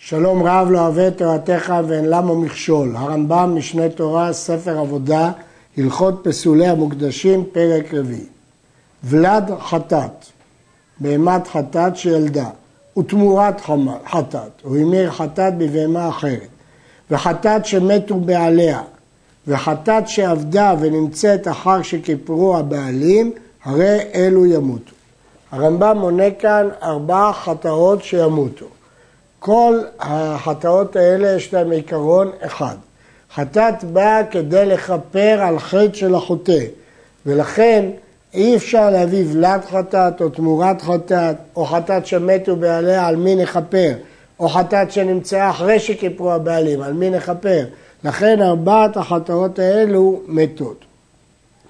שלום רב לא אוהב את תורתך ואין למה מכשול. הרמב"ם, משנה תורה, ספר עבודה, הלכות פסולי המוקדשים, פרק רביעי. ולד חטאת, בהמת חטאת שילדה, ותמורת חטאת, הוא המיר חטאת בבהמה אחרת, וחטאת שמתו בעליה, וחטאת שעבדה ונמצאת אחר שכיפרו הבעלים, הרי אלו ימותו. הרמב"ם מונה כאן ארבע חטאות שימותו. כל החטאות האלה יש להם עיקרון אחד. חטאת באה כדי לכפר על חטא של החוטא, ולכן אי אפשר להביא ולד חטאת או תמורת חטאת, או חטאת שמתו בעליה על מי נכפר, או חטאת שנמצאה אחרי שכיפרו הבעלים, על מי נכפר. לכן ארבעת החטאות האלו מתות.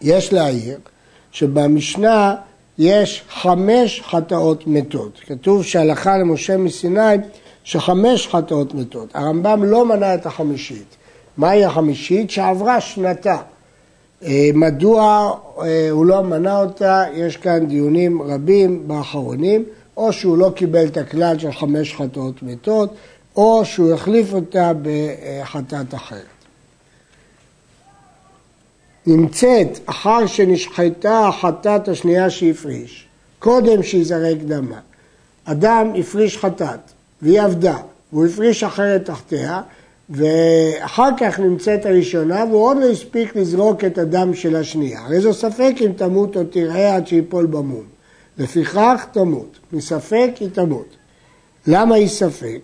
יש להעיר שבמשנה יש חמש חטאות מתות. כתוב שהלכה למשה מסיני שחמש חטאות מתות. הרמב"ם לא מנה את החמישית. מהי החמישית? שעברה שנתה. אה, מדוע אה, הוא לא מנה אותה? יש כאן דיונים רבים באחרונים, או שהוא לא קיבל את הכלל של חמש חטאות מתות, או שהוא החליף אותה בחטאת אחרת. נמצאת אחר שנשחטה החטאת השנייה שהפריש, קודם שיזרק דמה. אדם הפריש חטאת והיא עבדה, והוא הפריש אחרת תחתיה, ואחר כך נמצאת הראשונה והוא עוד לא הספיק לזרוק את הדם של השנייה. הרי זו ספק אם תמות או תראה עד שיפול במום. לפיכך תמות, מספק היא תמות. למה היא ספק?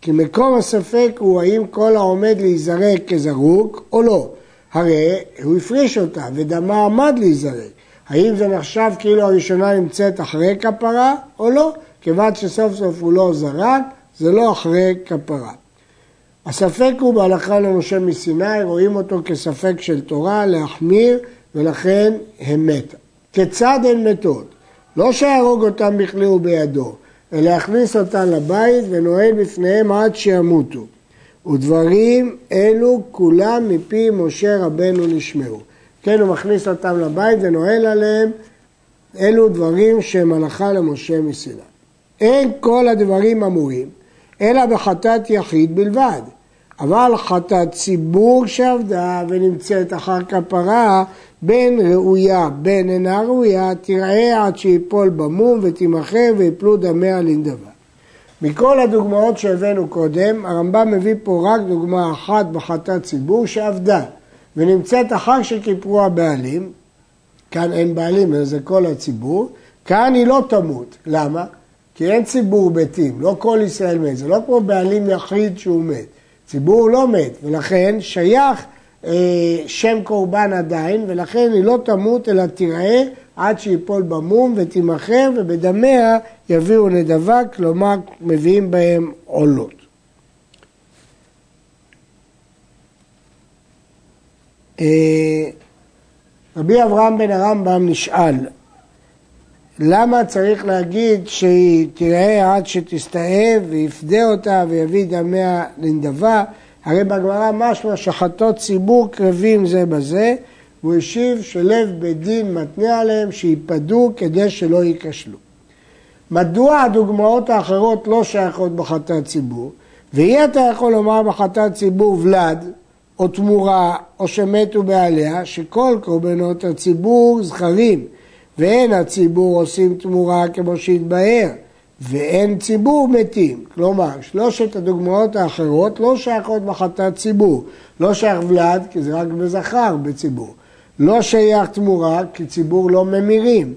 כי מקום הספק הוא האם כל העומד להיזרק כזרוק או לא. הרי הוא הפריש אותה ודמה עמד להיזרק. האם זה נחשב כאילו הראשונה נמצאת אחרי כפרה או לא? כיוון שסוף סוף הוא לא זרק, זה לא אחרי כפרה. הספק הוא בהלכה למשה מסיני, רואים אותו כספק של תורה, להחמיר, ולכן הם מתה. כיצד הן מתות? לא שיהרוג אותם בכלי ובידו, אלא יכניס אותם לבית ונועל בפניהם עד שימותו. ודברים אלו כולם מפי משה רבנו נשמעו. כן, הוא מכניס אותם לבית ונועל עליהם, אלו דברים שהם הלכה למשה מסיני. אין כל הדברים אמורים, אלא בחטאת יחיד בלבד. אבל חטאת ציבור שעבדה ונמצאת אחר כפרה, בין ראויה בין אינה ראויה, תראה עד שיפול במום ותימכר ויפלו דמיה לנדבה. מכל הדוגמאות שהבאנו קודם, הרמב"ם מביא פה רק דוגמה אחת בחטאת ציבור שעבדה ונמצאת אחר שכיפרו הבעלים, כאן אין בעלים, זה כל הציבור, כאן היא לא תמות. למה? כי אין ציבור מתים, לא כל ישראל מת, זה לא כמו בעלים יחיד שהוא מת. ציבור לא מת, ולכן שייך אה, שם קורבן עדיין, ולכן היא לא תמות אלא תראה עד שיפול במום ותימכר, ובדמיה יביאו נדבה, כלומר מביאים בהם עולות. אה, רבי אברהם בן הרמב"ם נשאל, למה צריך להגיד שהיא תראה עד שתסתאב ויפדה אותה ויביא דמיה לנדבה? הרי בגמרא משמע שחטות ציבור קרבים זה בזה, והוא השיב שלב בית דין מתנה עליהם שיפדו כדי שלא ייכשלו. מדוע הדוגמאות האחרות לא שייכות בחטאת ציבור? ואי אתה יכול לומר בחטאת ציבור ולד, או תמורה, או שמתו בעליה, שכל קורבנות הציבור זכרים. ואין הציבור עושים תמורה כמו שהתבהר, ואין ציבור מתים. כלומר, שלושת הדוגמאות האחרות לא שייכות בחטאת ציבור. לא שייך ולד, כי זה רק בזכר בציבור. לא שייך תמורה, כי ציבור לא ממירים.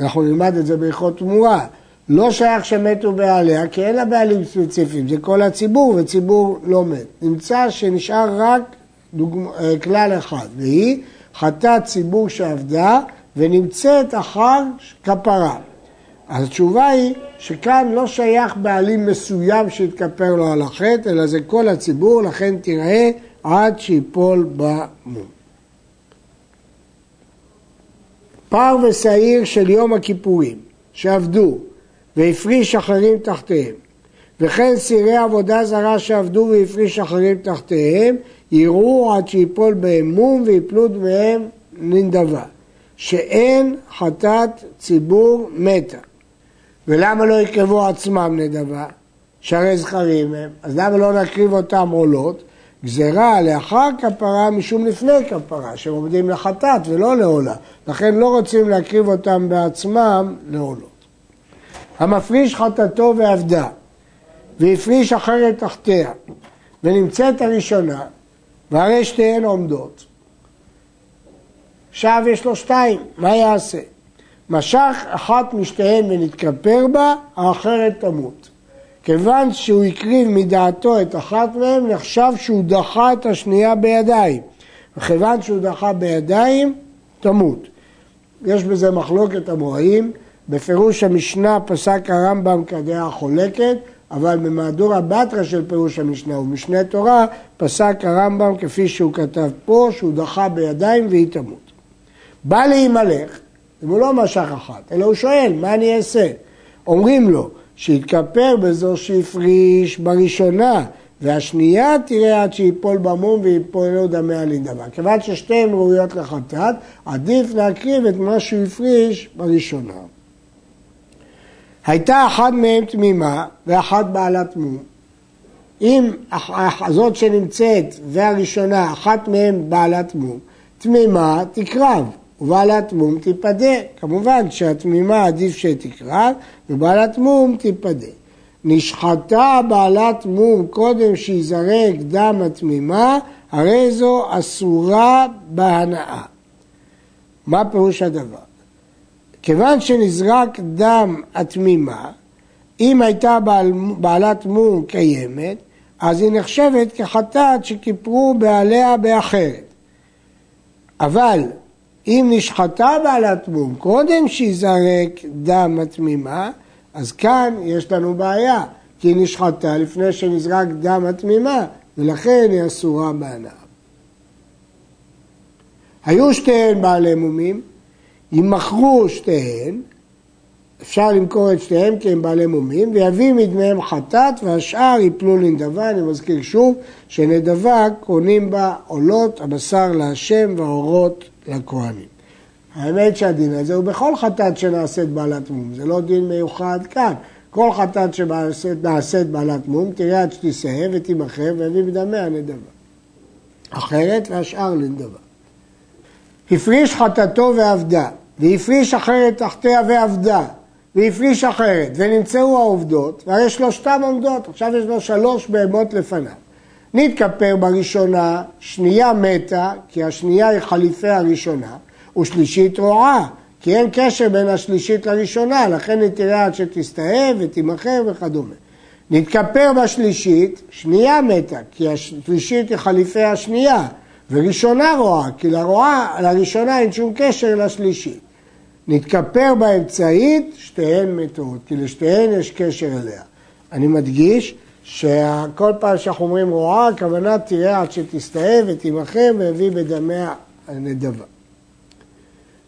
אנחנו נלמד את זה בהלכות תמורה. לא שייך שמתו בעליה, כי אין לה בעלים ספציפיים, זה כל הציבור, וציבור לא מת. נמצא שנשאר רק דוגמא, אה, כלל אחד, והיא חטאת ציבור שעבדה ונמצאת אחר כפרה. אז התשובה היא שכאן לא שייך בעלים מסוים שהתכפר לו על החטא, אלא זה כל הציבור, לכן תראה עד שיפול במום. פר ושעיר של יום הכיפורים שעבדו והפריש אחרים תחתיהם וכן סירי עבודה זרה שעבדו והפריש אחרים תחתיהם יראו עד שיפול בהם מום ויפלו דמיהם ננדבה שאין חטאת ציבור מתה. ולמה לא יקרבו עצמם נדבה? שהרי זכרים הם, אז למה לא נקריב אותם עולות? גזירה לאחר כפרה משום לפני כפרה, שהם עומדים לחטאת ולא לעולה. לכן לא רוצים להקריב אותם בעצמם לעולות. המפריש חטאתו ועבדה, והפריש אחרת תחתיה, ונמצאת הראשונה, והרי שתיהן עומדות. עכשיו יש לו שתיים, מה יעשה? משך אחת משתיהן ונתכפר בה, האחרת תמות. כיוון שהוא הקריב מדעתו את אחת מהן, נחשב שהוא דחה את השנייה בידיים. וכיוון שהוא דחה בידיים, תמות. יש בזה מחלוקת המוראים, בפירוש המשנה פסק הרמב"ם כדעה חולקת, אבל במהדורה בתרא של פירוש המשנה ובמשנה תורה פסק הרמב"ם כפי שהוא כתב פה, שהוא דחה בידיים והיא תמות. בא להימלך, אם הוא לא משך אחת, אלא הוא שואל, מה אני אעשה? אומרים לו, שיתכפר בזו שהפריש בראשונה, והשנייה תראה עד שיפול במום ויפול לו דמיה להידבק. כיוון ששתיהן ראויות לחטאת, עדיף להקריב את מה שהוא הפריש בראשונה. הייתה אחת מהן תמימה ואחת בעלת מום. אם זאת שנמצאת והראשונה, אחת מהן בעלת מום, תמימה תקרב, ובעלת מום תיפדה. כמובן שהתמימה עדיף שתקרב, ובעלת מום תיפדה. נשחטה בעלת מום קודם שיזרק דם התמימה, הרי זו אסורה בהנאה. מה פירוש הדבר? כיוון שנזרק דם התמימה, אם הייתה בעל, בעלת מום קיימת, אז היא נחשבת כחטאת שכיפרו בעליה באחרת. אבל אם נשחטה בעלת מום קודם שיזרק דם התמימה, אז כאן יש לנו בעיה, כי היא נשחטה לפני שנזרק דם התמימה, ולכן היא אסורה בהנאה. היו שתיהן בעלי מומים, יימכרו שתיהן, אפשר למכור את שתיהן כי הם בעלי מומים, ויביא מדמיהם חטאת והשאר יפלו לנדבה. אני מזכיר שוב שנדבה קונים בה עולות הבשר להשם והאורות לכהנים. האמת שהדין הזה הוא בכל חטאת שנעשית בעלת מום, זה לא דין מיוחד כאן. כל חטאת שנעשית בעלת מום, תראה עד שתישא ותימכר ויביא בדמיה נדבה. אחרת והשאר לנדבה. הפריש חטאתו ועבדה, והפריש אחרת תחתיה ועבדה, והפריש אחרת, ונמצאו העובדות, והרי שלושתם עומדות, עכשיו יש לו שלוש בהמות לפניו. נתכפר בראשונה, שנייה מתה, כי השנייה היא חליפי הראשונה, ושלישית רועה, כי אין קשר בין השלישית לראשונה, לכן היא תראה עד שתסתאב ותימכר וכדומה. נתכפר בשלישית, שנייה מתה, כי השלישית היא חליפי השנייה, וראשונה רועה, כי לרועה, לראשונה אין שום קשר לשלישית. נתכפר באמצעית, שתיהן מתות, כי לשתיהן יש קשר אליה. אני מדגיש שכל פעם שאנחנו אומרים רועה, הכוונה תראה עד שתסתאב ותימכר והביא בדמיה הנדבה.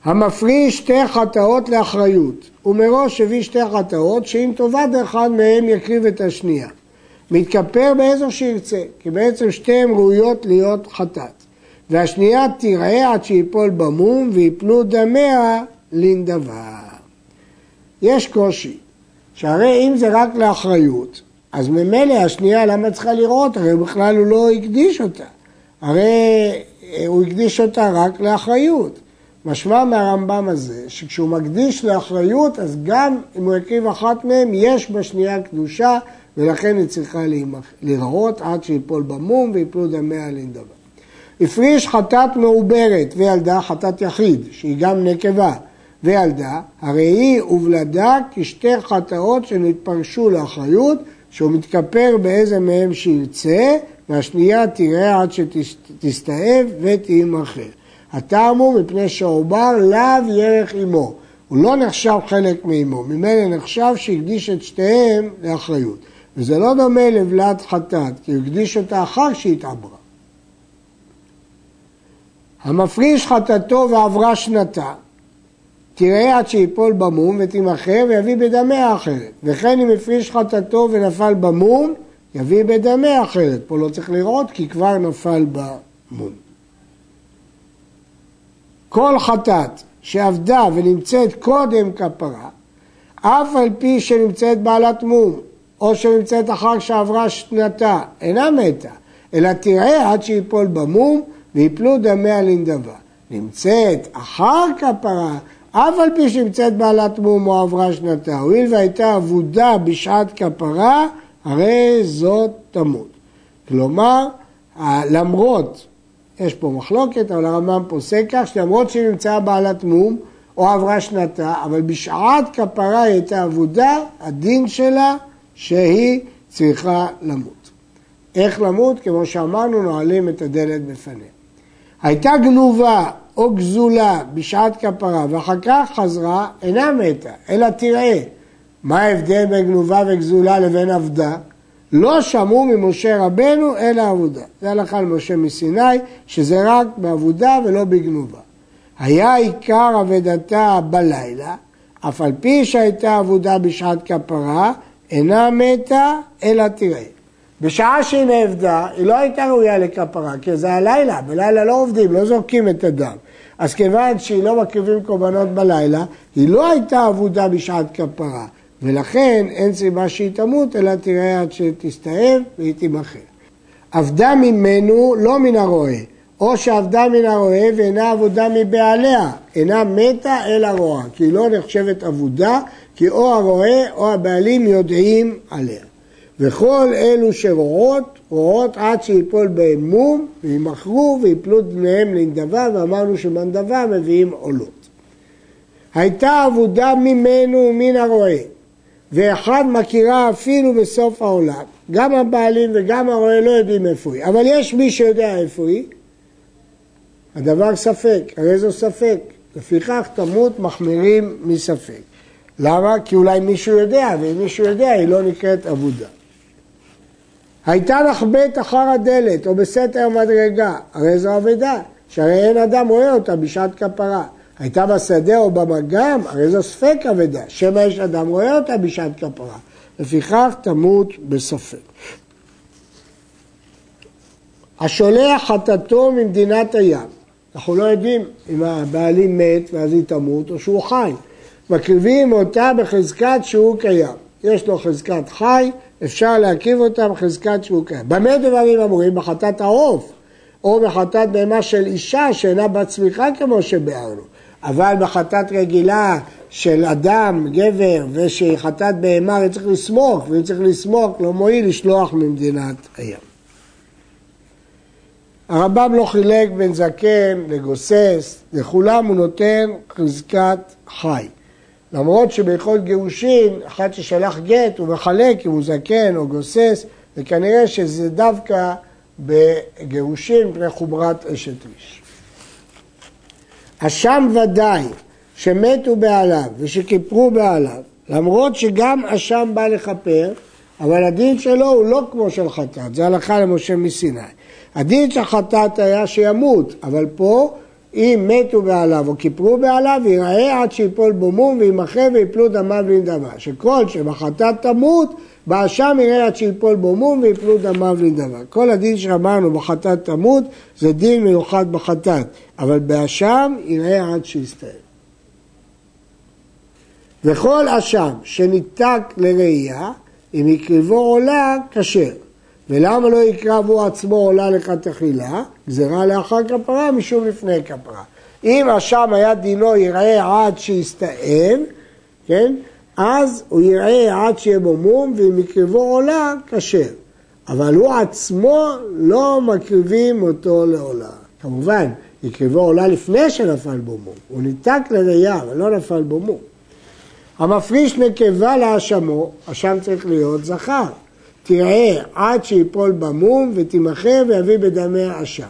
המפריש שתי חטאות לאחריות, ומראש הביא שתי חטאות שאם טובת אחד מהם יקריב את השנייה. מתכפר באיזו שירצה, כי בעצם שתיהן ראויות להיות חטאת. והשנייה תראה עד שיפול במום ויפלו דמיה לנדבה. יש קושי, שהרי אם זה רק לאחריות, אז ממילא השנייה למה צריכה לראות? הרי בכלל הוא לא הקדיש אותה. הרי הוא הקדיש אותה רק לאחריות. משמע מהרמב"ם הזה, שכשהוא מקדיש לאחריות, אז גם אם הוא הקריב אחת מהם, יש בשנייה קדושה, ולכן היא צריכה להיראות עד שיפול במום ויפלו דמיה לנדבה. הפריש חטאת מעוברת וילדה חטאת יחיד, שהיא גם נקבה, וילדה, הרי היא ובלדה כשתי חטאות שנתפרשו לאחריות, שהוא מתכפר באיזה מהם שירצה, והשנייה תראה עד שתסתאב ותימכר. הטעם הוא מפני שהעובר לאו ירך עמו. הוא לא נחשב חלק מאמו, ממילא נחשב שהקדיש את שתיהם לאחריות. וזה לא דומה לבלת חטאת, כי הוא הקדיש אותה אחר שהתעברה. המפריש חטאתו ועברה שנתה, תראה עד שיפול במום ותימכר ויביא בדמה אחרת. וכן אם הפריש חטאתו ונפל במום, יביא בדמה אחרת. פה לא צריך לראות כי כבר נפל במום. כל חטאת שעבדה ונמצאת קודם כפרה, אף על פי שנמצאת בעלת מום, או שנמצאת אחר שעברה שנתה, אינה מתה, אלא תראה עד שיפול במום ויפלו דמיה לנדבה. נמצאת אחר כפרה, אף על פי שנמצאת בעלת מום או עברה שנתה, הואיל והייתה אבודה בשעת כפרה, הרי זאת תמות. כלומר, למרות, יש פה מחלוקת, אבל הרמב"ם פוסק כך, שלמרות שהיא נמצאה בעלת מום או עברה שנתה, אבל בשעת כפרה היא הייתה אבודה, הדין שלה שהיא צריכה למות. איך למות? כמו שאמרנו, נועלים את הדלת בפניה. הייתה גנובה או גזולה בשעת כפרה ואחר כך חזרה, אינה מתה, אלא תראה. מה ההבדל בין גנובה וגזולה לבין עבדה? לא שמעו ממשה רבנו אלא עבודה. זה הלכה למשה מסיני, שזה רק בעבודה ולא בגנובה. היה עיקר אבדתה בלילה, אף על פי שהייתה עבודה בשעת כפרה, אינה מתה אלא תראה. בשעה שהיא נאבדה, היא לא הייתה ראויה לכפרה, כי זה הלילה, בלילה לא עובדים, לא זורקים את הדם. אז כיוון שהיא לא מקריבים קורבנות בלילה, היא לא הייתה אבודה בשעת כפרה, ולכן אין סיבה שהיא תמות, אלא תראה עד שתסתאב והיא תימכר. עבדה ממנו לא מן הרועה, או שעבדה מן הרועה ואינה עבודה מבעליה, אינה מתה אלא רועה, כי היא לא נחשבת אבודה, כי או הרועה או הבעלים יודעים עליה. וכל אלו שרועות, רועות עד שיפול בהם מום, וימכרו ויפלו דמיהם לנדבה, ואמרנו שמנדבה מביאים עולות. הייתה עבודה ממנו ומן הרועה, ואחד מכירה אפילו בסוף העולם. גם הבעלים וגם הרועה לא יודעים איפה היא, אבל יש מי שיודע איפה היא. הדבר ספק, הרי זו ספק. לפיכך תמות מחמירים מספק. למה? כי אולי מישהו יודע, ואם מישהו יודע היא לא נקראת עבודה. הייתה לך בית אחר הדלת או בסתר מדרגה, הרי זו אבדה, שהרי אין אדם רואה אותה בשעת כפרה. הייתה בשדה או במגם, הרי זו ספק אבדה, שמא יש אדם רואה אותה בשעת כפרה. לפיכך תמות בספק. השולח חטאתו ממדינת הים. אנחנו לא יודעים אם הבעלים מת ואז היא תמות או שהוא חי. מקריבים אותה בחזקת שהוא קיים. יש לו חזקת חי, אפשר להקיב אותה בחזקת שהוא קיים. במה דברים אמורים? בחטאת העוף, או בחטאת בהמה של אישה שאינה בת צמיחה כמו שביארנו. אבל בחטאת רגילה של אדם, גבר, ושהיא חטאת בהמה, היא צריך לסמוך, ואם צריך לסמוך, לא מועיל לשלוח ממדינת הים. הרמב"ם לא חילק בין זקן לגוסס, לכולם הוא נותן חזקת חי. למרות שבהלכות גירושין, אחד ששלח גט הוא מחלק אם הוא זקן או גוסס, וכנראה שזה דווקא בגירושין מפני חומרת אשת איש. אשם ודאי שמתו בעליו ושכיפרו בעליו, למרות שגם אשם בא לכפר, אבל הדין שלו הוא לא כמו של חטאת, זה הלכה למשה מסיני. הדין של חטאת היה שימות, אבל פה אם מתו בעליו או כיפרו בעליו, ייראה עד שיפול בו מום וימחה ויפלו דמיו לנדבה. שכל שבחטאת תמות, באשם יראה עד שיפול בו מום ויפלו דמיו לנדבה. כל הדין שאמרנו בחטאת תמות, זה דין מיוחד בחטאת, אבל באשם יראה עד שיסתיים. וכל אשם שניתק לראייה, אם יקריבו עולה, כשר. ולמה לא יקרב הוא עצמו עולה לכתחילה? גזירה לאחר כפרה משום לפני כפרה. אם אשם היה דינו יראה עד שיסתאב, כן? אז הוא יראה עד שיהיה בו מום, ואם יקריבו עולה, כשר. אבל הוא עצמו לא מקריבים אותו לעולה. כמובן, יקריבו עולה לפני שנפל בו מום. הוא ניתק לראייה, אבל לא נפל בו מום. המפריש נקבה להאשמו, אשם צריך להיות זכר. תראה עד שיפול במום ותימכר ויביא בדמי אשם.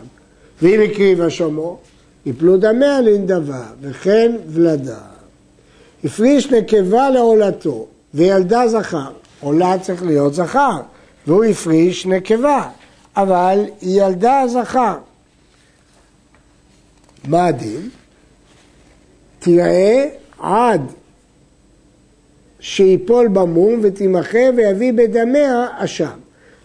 ואם הקריב אשמו, יפלו דמיה לנדבה, וכן ולדה. הפריש נקבה לעולתו, וילדה זכר. עולה צריך להיות זכר, והוא הפריש נקבה, אבל היא ילדה זכר. מה הדין? תראה עד שיפול במום ותימחה ויביא בדמיה אשם.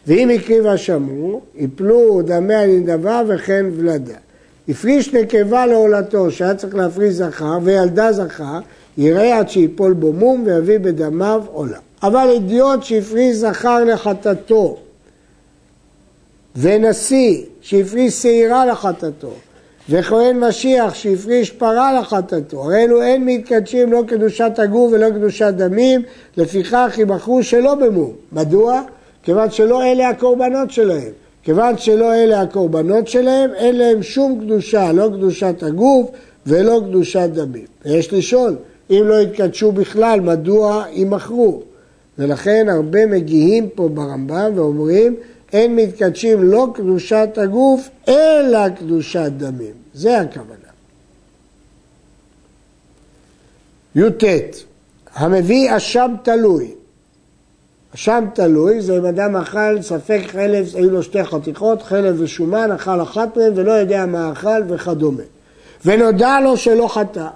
ואם הקריב אשמו, יפלו דמיה לנדבה וכן ולדה. הפריש נקבה לעולתו, שהיה צריך להפריש זכר, וילדה זכר, יראה עד שיפול בו מום ויביא בדמיו עולה. אבל אידיוט שהפריש זכר לחטאתו, ונשיא שהפריש שעירה לחטאתו, וכהן משיח שהפריש פרה לחטאתו, הרי אלו אין מתקדשים לא קדושת הגוף ולא קדושת דמים, לפיכך יבחרו שלא במום. מדוע? כיוון שלא אלה הקורבנות שלהם. כיוון שלא אלה הקורבנות שלהם, אין להם שום קדושה, לא קדושת הגוף ולא קדושת דמים. ויש לשאול, אם לא יתקדשו בכלל, מדוע יימכרו? ולכן הרבה מגיעים פה ברמב"ם ואומרים, אין מתקדשים לא קדושת הגוף, אלא קדושת דמים. זה הכוונה. י"ט, המביא אשם תלוי. אשם תלוי זה אם אדם אכל ספק חלב, היו לו שתי חתיכות, חלב ושומן, אכל אחת מהן ולא יודע מה אכל וכדומה. ונודע לו שלא חטא.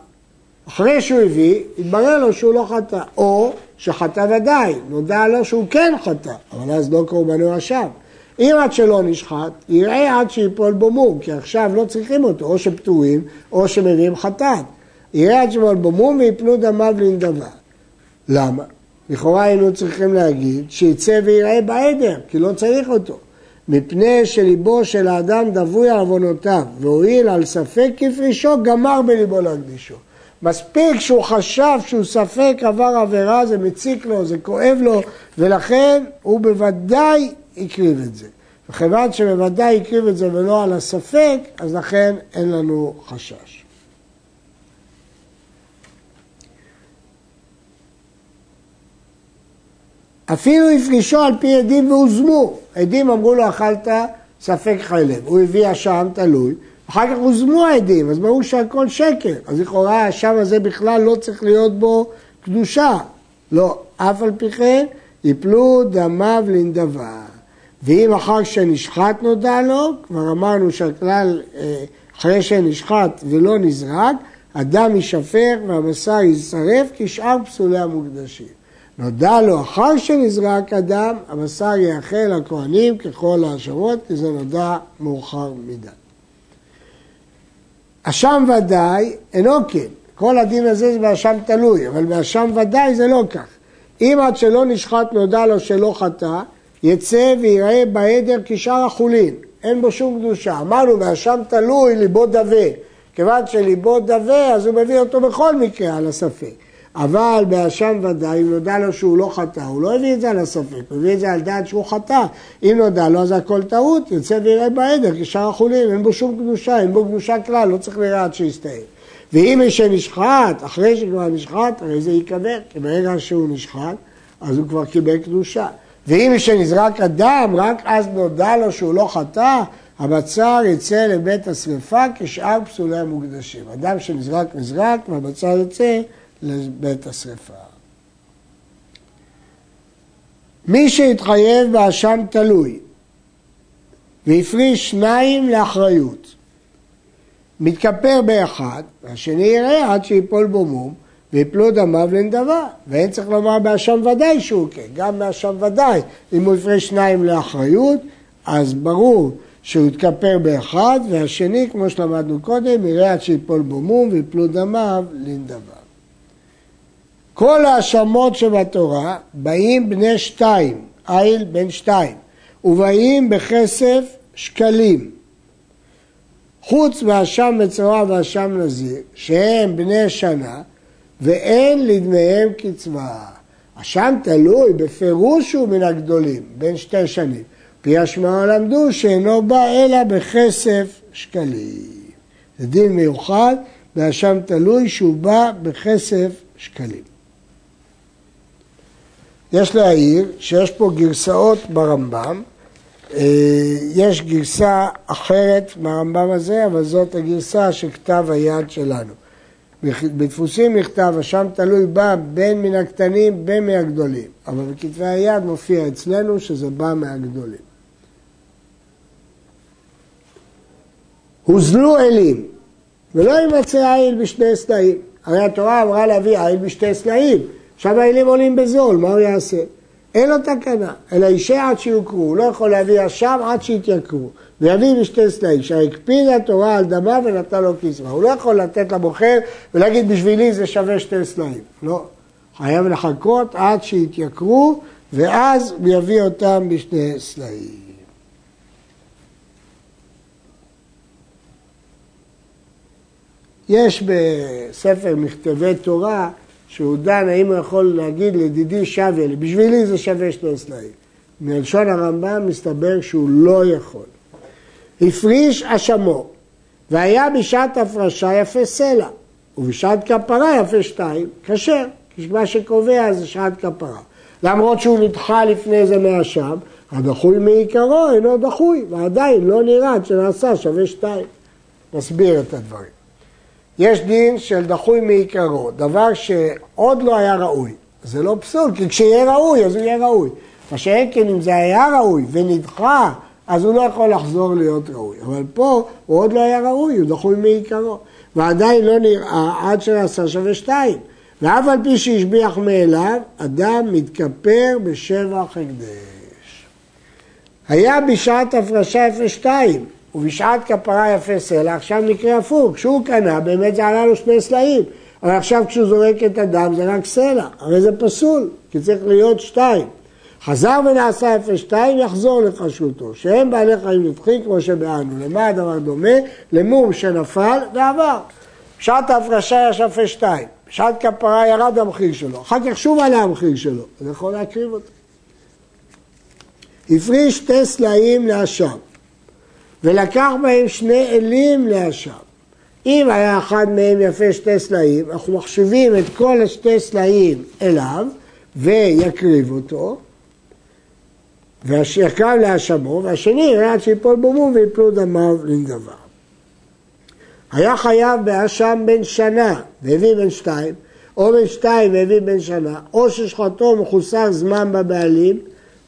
אחרי שהוא הביא, התברר לו שהוא לא חטא. או שחטא ודאי, נודע לו שהוא כן חטא, אבל אז לא קורבנו אשם. אם עד שלא נשחט, יראה עד שיפול בו מום, כי עכשיו לא צריכים אותו, או שפטורים, או שמביאים חטאת. יראה עד שיפול בו מום ויפלו דמיו לנדבה. למה? לכאורה היינו צריכים להגיד שיצא ויראה בעדר, כי לא צריך אותו. מפני שליבו של האדם דבוי עוונותיו, והואיל על ספק כפרישו, גמר בליבו להקדישו. מספיק שהוא חשב שהוא ספק עבר עבירה, זה מציק לו, זה כואב לו, ולכן הוא בוודאי הקריב את זה. וכיוון שבוודאי הקריב את זה ולא על הספק, אז לכן אין לנו חשש. אפילו הפגישו על פי עדים והוזמו. עדים אמרו לו, אכלת ספק חלב. הוא הביא אשם תלוי, אחר כך הוזמו העדים, אז ברור שהכל שקר. אז לכאורה האשם הזה בכלל לא צריך להיות בו קדושה. לא, אף על פי כן יפלו דמיו לנדבה. ואם אחר שנשחט נודע לו, כבר אמרנו שהכלל אה, אחרי שנשחט ולא נזרק, הדם יישפך והבשר יישרף כשאר פסולי המוקדשים. נודע לו אחר שנזרק הדם, הבשר יאכל לכהנים ככל ההשבות, כי זה נודע מאוחר מדי. אשם ודאי אינו כן, כל הדין הזה זה באשם תלוי, אבל באשם ודאי זה לא כך. אם עד שלא נשחט נודע לו שלא חטא, יצא ויראה בעדר כשאר החולין, אין בו שום קדושה. אמרנו, באשם תלוי ליבו דווה. כיוון שליבו דווה, אז הוא מביא אותו בכל מקרה על הספק. אבל באשם ודאי, אם נודע לו שהוא לא חטא, הוא לא הביא את זה על הספק, הוא הביא את זה על דעת שהוא חטא. אם נודע לו, אז הכל טעות, יוצא ויראה בעדר כשאר החולים, אין בו שום קדושה, אין בו קדושה כלל, לא צריך לראה עד שיסתיים. ואם מי שנשחט, אחרי שכבר נשחט, הרי זה ייקבר, כי ברגע שהוא נשחט, אז הוא כבר קיבל קדושה. ואם מי שנזרק הדם, רק אז נודע לו שהוא לא חטא, הבצר יצא לבית השרפה כשאר פסולי המוקדשים. אדם שנזרק נזרק והבצר יצא לבית השרפה. מי שהתחייב באשם תלוי והפריש שניים לאחריות, מתכפר באחד, והשני יראה עד שיפול בו מום ויפלו דמיו לנדבה. ואין צריך לומר באשם ודאי שהוא כן, גם באשם ודאי. אם הוא הפריש שניים לאחריות, אז ברור שהוא יתכפר באחד, והשני, כמו שלמדנו קודם, יראה עד שיפול בו מום ויפלו דמיו לנדבה. כל ההאשמות שבתורה באים בני שתיים, איל בן שתיים, ובאים בכסף שקלים. חוץ מהאשם מצורע והאשם נזיר, שהם בני שנה, ואין לדמיהם קצבה. אשם תלוי, בפירוש הוא מן הגדולים, בין שתי שנים. פי השמעו למדו שאינו בא אלא בכסף שקלים. זה דין מיוחד באשם תלוי שהוא בא בכסף שקלים. יש להעיר שיש פה גרסאות ברמב"ם, אה, יש גרסה אחרת מהרמב"ם הזה, אבל זאת הגרסה של כתב היד שלנו. בדפוסים נכתב, אשם תלוי בא בין מן הקטנים בין מהגדולים, אבל בכתבי היד מופיע אצלנו שזה בא מהגדולים. הוזלו אלים, ולא יימצא עיל בשני סלעים. הרי התורה אמרה להביא עיל בשתי סלעים, עכשיו האלים עולים בזול, מה הוא יעשה? אין לו תקנה, אלא אישה עד שיוכרו, הוא לא יכול להביא אשם עד שיתייקרו, ויביא בשתי סלעים, שהקפידה התורה על דמה ונתנה לו קצבה, הוא לא יכול לתת למוכר ולהגיד בשבילי זה שווה שתי סלעים, לא. חייב לחכות עד שיתייקרו, ואז הוא יביא אותם בשני סלעים. יש בספר מכתבי תורה שהוא דן האם הוא יכול להגיד לדידי שווה לי, בשבילי זה שווה שני סלעים. מלשון הרמב"ם מסתבר שהוא לא יכול. הפריש אשמו, והיה בשעת הפרשה יפה סלע, ובשעת כפרה יפה שתיים, כשר, כי מה שקובע זה שעת כפרה. למרות שהוא נדחה לפני זה מהשם, הדחוי מעיקרו אינו דחוי, ועדיין לא נראה שנעשה שווה שתיים. נסביר את הדברים. יש דין של דחוי מעיקרו, דבר שעוד לא היה ראוי. זה לא פסול, כי כשיהיה ראוי, אז הוא יהיה ראוי. מה שאין כן, אם זה היה ראוי ונדחה, אז הוא לא יכול לחזור להיות ראוי. אבל פה הוא עוד לא היה ראוי, הוא דחוי מעיקרו. ועדיין לא נראה עד שנעשה שווה שתיים. ואף על פי שהשביח מאליו, אדם מתכפר בשבח הקדש. היה בשעת הפרשה 02, ובשעת כפרה יפה סלע, עכשיו מקרה הפוך, כשהוא קנה באמת זה עלה לו שני סלעים, אבל עכשיו כשהוא זורק את הדם זה רק סלע, הרי זה פסול, כי צריך להיות שתיים. חזר ונעשה יפה שתיים, יחזור לכשרותו, שהם בעלי חיים נדחים כמו שבאנו. למה הדבר דומה? למום שנפל ועבר. בשעת ההפרשה יש יפה שתיים, בשעת כפרה ירד המחיר שלו, אחר כך שוב עלה המחיר שלו, אז יכול להקריב אותו. הפריש שתי סלעים לאשם. ולקח בהם שני אלים לאשם. אם היה אחד מהם יפה שתי סלעים, אנחנו מחשיבים את כל השתי סלעים אליו ויקריב אותו, ויקרב לאשמו, והשני יראה עד שיפול בו ויפלו דמיו לנדביו. היה חייב באשם בן שנה והביא בן שתיים, או בן שתיים והביא בן שנה, או ששחטו מחוסר זמן בבעלים,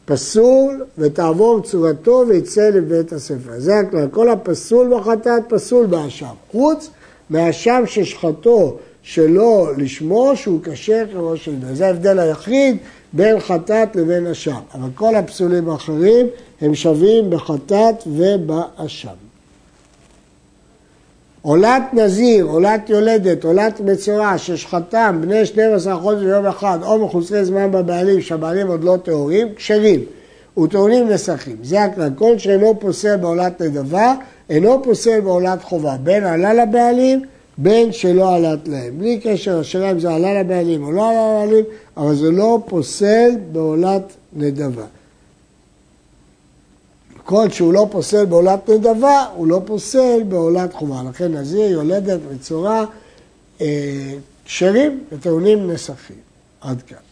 פסול ותעבור צורתו ויצא לבית הספר. זה הכלל, כל הפסול בחטאת פסול באשם. חוץ מהאשם ששחטו שלא לשמו שהוא כשר כראש של זה ההבדל היחיד בין חטאת לבין אשם. אבל כל הפסולים האחרים הם שווים בחטאת ובאשם. עולת נזיר, עולת יולדת, עולת מצורע, ששחטם בני 12 חודש ויום אחד, או מחוסרי זמן בבעלים, שהבעלים עוד לא טהורים, כשרים, וטעונים נסכים. זה הכלל. כל שאינו פוסל בעולת נדבה, אינו פוסל בעולת חובה. בין עלה לבעלים, בין שלא עלת להם. בלי קשר לשאלה אם זה עלה לבעלים או לא עלה לבעלים, אבל זה לא פוסל בעולת נדבה. כל שהוא לא פוסל בעולת נדבה, הוא לא פוסל בעולת חומה. לכן נזיר, יולדת, מצורע, אה, כשרים וטעונים נסחים. עד כאן.